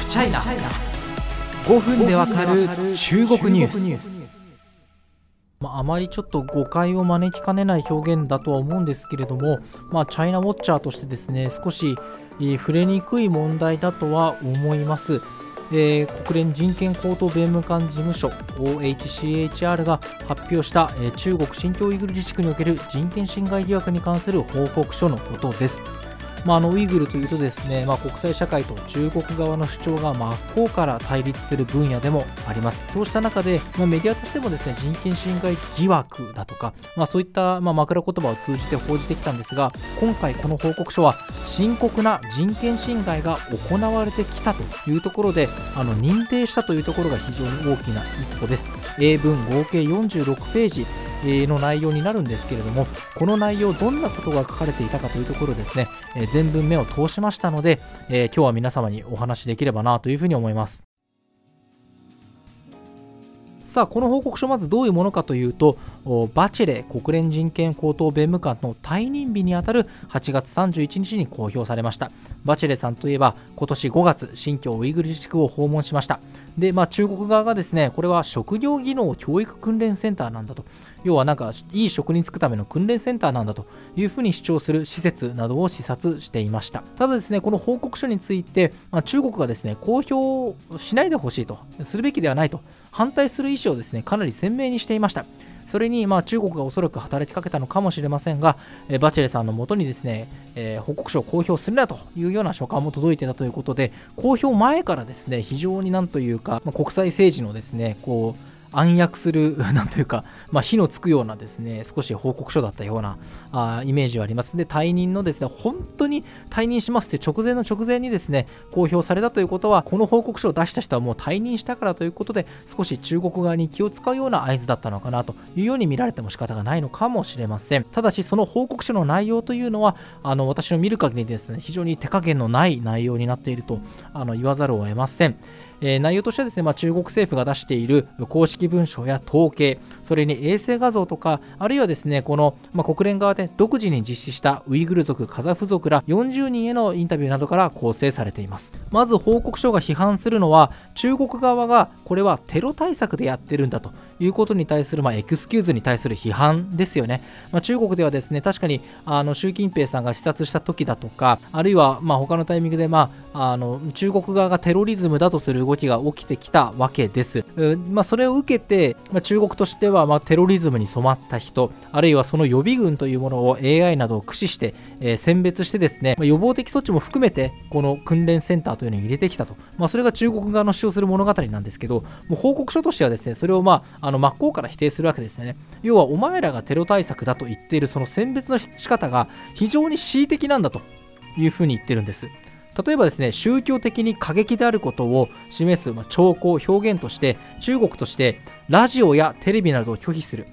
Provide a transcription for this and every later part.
フチャイナ5分でわかる中国ニュースまあ、あまりちょっと誤解を招きかねない表現だとは思うんですけれども、まあ、チャイナウォッチャーとしてですね少し、触れにくい問題だとは思います。えー、国連人権高等弁務官事務所 OHCHR が発表した、えー、中国新疆ウイグル自治区における人権侵害疑惑に関する報告書のことです。まあ、あのウイグルというとですね、まあ、国際社会と中国側の主張が真っ向から対立する分野でもあります。そうした中で、まあ、メディアとしてもですね人権侵害疑惑だとか、まあ、そういった、まあ、枕言葉を通じて報じてきたんですが今回この報告書は深刻な人権侵害が行われてきたというところであの認定したというところが非常に大きな一歩です。英文合計46ページ。の内容になるんですけれどもこの内容どんなことが書かれていたかというところですね全文目を通しましたので今日は皆様にお話しできればなというふうに思います。さあこの報告書まずどういうものかというとバチェレ国連人権高等弁務官の退任日にあたる8月31日に公表されました。バチェレさんといえば今年5月新疆ウイグル自治区を訪問しました。で、まあ、中国側がですねこれは職業技能教育訓練センターなんだと。要はなんかいい職に就くための訓練センターなんだと。いうふうに主張する施設などを視察していました。ただですねこの報告書について、まあ、中国がですね公表しないでほしいとするべきではないと反対する意思をですねかなり鮮明にしていました。それにまあ中国がおそらく働きかけたのかもしれませんが、えバチェレさんのもとにですね、えー、報告書を公表するなというような書簡も届いていたということで、公表前からですね、非常になんというか、まあ、国際政治のですね、こう、暗躍する、なんというか、まあ、火のつくようなですね、少し報告書だったようなあイメージはあります。で、退任のですね、本当に退任しますって直前の直前にですね、公表されたということは、この報告書を出した人はもう退任したからということで、少し中国側に気を使うような合図だったのかなというように見られても仕方がないのかもしれません。ただし、その報告書の内容というのは、あの私の見る限りですね、非常に手加減のない内容になっているとあの言わざるを得ません。えー、内容としてはですね、まあ、中国政府が出している公式文書や統計、それに衛星画像とか、あるいはですね、この、まあ、国連側で独自に実施したウイグル族、カザフ族ら40人へのインタビューなどから構成されています。まず報告書が批判するのは、中国側がこれはテロ対策でやってるんだということに対する、まあ、エクスキューズに対する批判ですよね。まあ、中国ではですね、確かにあの習近平さんが視察した時だとか、あるいはま他のタイミングで、まあ、あの中国側がテロリズムだとする動きが起きてきたわけです。まあ、それを受けて、まあ、中国としてはまあテロリズムに染まった人、あるいはその予備軍というものを AI などを駆使して、えー、選別してですね、まあ、予防的措置も含めてこの訓練センターというのに入れてきたと。まあ、それが中国側の主張する物語なんですけど、もう報告書としてはですね、それをまああの真っ向から否定するわけですね。要はお前らがテロ対策だと言っているその選別の仕方が非常に恣意的なんだというふうに言ってるんです。例えばですね宗教的に過激であることを示す、ま、兆候表現として中国としてラジオやテレビなどを拒否する。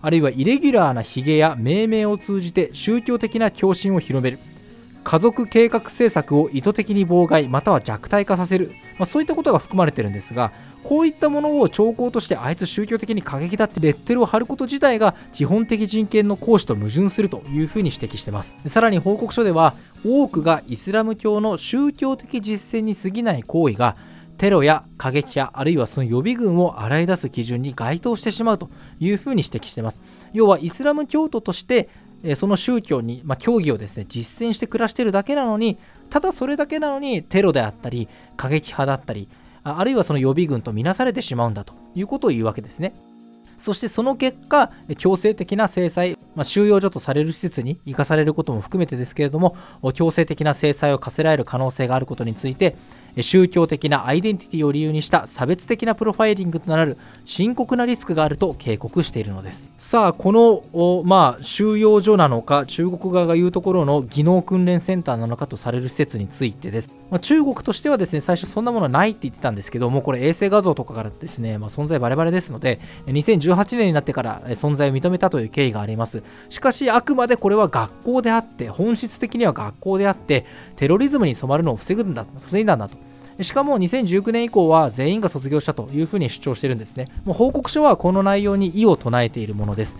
あるいはイレギュラーなヒゲや命名を通じて宗教的な共振を広める。家族計画政策を意図的に妨害または弱体化させる、まあ、そういったことが含まれてるんですがこういったものを兆候としてあいつ宗教的に過激だってレッテルを貼ること自体が基本的人権の行使と矛盾するというふうに指摘してます。さらに報告書では多くがイスラム教の宗教的実践に過ぎない行為がテロや過激派あるいはその予備軍を洗い出す基準に該当してしまうというふうに指摘しています要はイスラム教徒としてその宗教に、まあ、教義をですね実践して暮らしているだけなのにただそれだけなのにテロであったり過激派だったりあるいはその予備軍とみなされてしまうんだということを言うわけですね。そしてその結果、強制的な制裁、まあ、収容所とされる施設に生かされることも含めてですけれども、強制的な制裁を課せられる可能性があることについて、宗教的なアイデンティティを理由にした差別的なプロファイリングとなる深刻なリスクがあると警告しているのです。さあこのまあ、収容所なのか中国側が言うところの技能訓練センターなのかとされる施設についてです、まあ、中国としてはですね最初そんなものないって言ってたんですけどもこれ衛星画像とかからですね、まあ、存在バレバレですので2018年になってから存在を認めたという経緯があります。しかしあくまでこれは学校であって本質的には学校であってテロリズムに染まるのを防ぐんだ防いだんだと。しかも2019年以降は全員が卒業したというふうに主張してるんですね。もう報告書はこの内容に異を唱えているものです。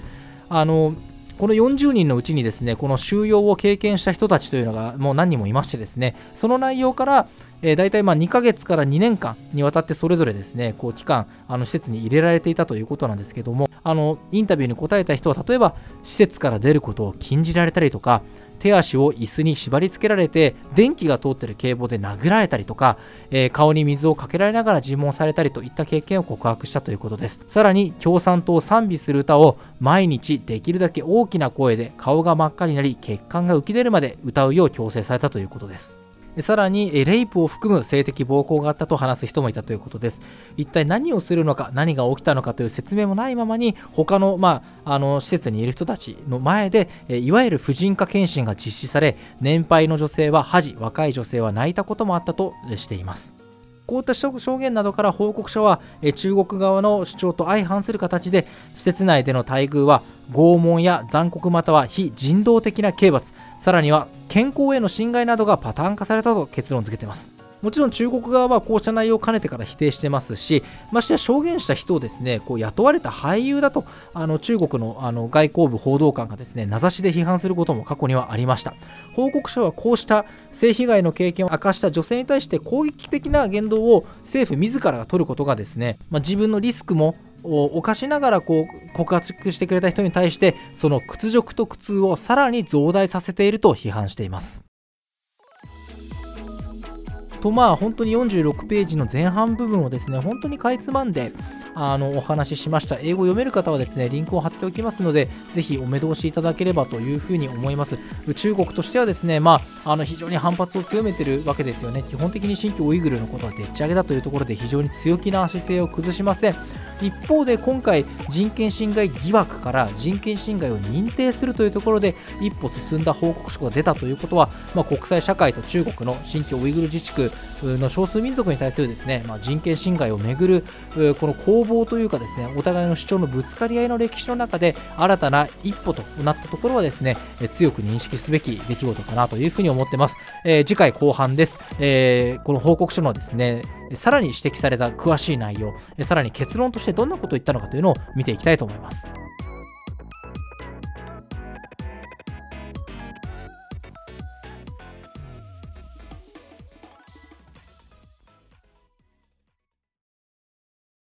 あのこの40人のうちにですねこの収容を経験した人たちというのがもう何人もいましてですねその内容から、えー、大体まあ2ヶ月から2年間にわたってそれぞれですねこう期間あの施設に入れられていたということなんですけどもあのインタビューに答えた人は例えば施設から出ることを禁じられたりとか手足を椅子に縛り付けられて電気が通ってる警棒で殴られたりとか、えー、顔に水をかけられながら尋問されたりといった経験を告白したということです。さらに共産党を賛美する歌を毎日できるだけ大きな声で顔が真っ赤になり血管が浮き出るまで歌うよう強制されたということです。さらにレイプを含む性的暴行があったと話す人もいたということです。一体何をするのか何が起きたのかという説明もないままに他の,、まあ、あの施設にいる人たちの前でいわゆる婦人科検診が実施され年配の女性は恥若い女性は泣いたこともあったとしています。こういった証言などから報告書は中国側の主張と相反する形で施設内での待遇は拷問や残酷または非人道的な刑罰さらには健康への侵害などがパターン化されたと結論付けています。もちろん中国側はこうした内容をかねてから否定してますし、ましてや証言した人をですねこう雇われた俳優だとあの中国のあの外交部報道官がですね名指しで批判することも過去にはありました。報告書はこうした性被害の経験を明かした女性に対して攻撃的な言動を政府自らが取ることがですね、まあ、自分のリスクもを犯しながらこう告発してくれた人に対してその屈辱と苦痛をさらに増大させていると批判しています。とまあ本当に46ページの前半部分をですね本当にかいつまんであのお話ししました。英語読める方はですねリンクを貼っておきますのでぜひお目通しいただければというふうに思います。中国としてはですねまああの非常に反発を強めてるわけですよね。基本的に新疆ウイグルのことはでっち上げだというところで非常に強気な姿勢を崩しません。一方で今回人権侵害疑惑から人権侵害を認定するというところで一歩進んだ報告書が出たということは、まあ、国際社会と中国の新疆ウイグル自治区の少数民族に対するですね、まあ、人権侵害をめぐるこの攻防というかですねお互いの主張のぶつかり合いの歴史の中で新たな一歩となったところはですね強く認識すべき出来事かなというふうに思ってます、えー、次回後半です、えー、この報告書のですねさらに指摘された詳しい内容さらに結論としてどんなことを言ったのかというのを見ていきたいと思います。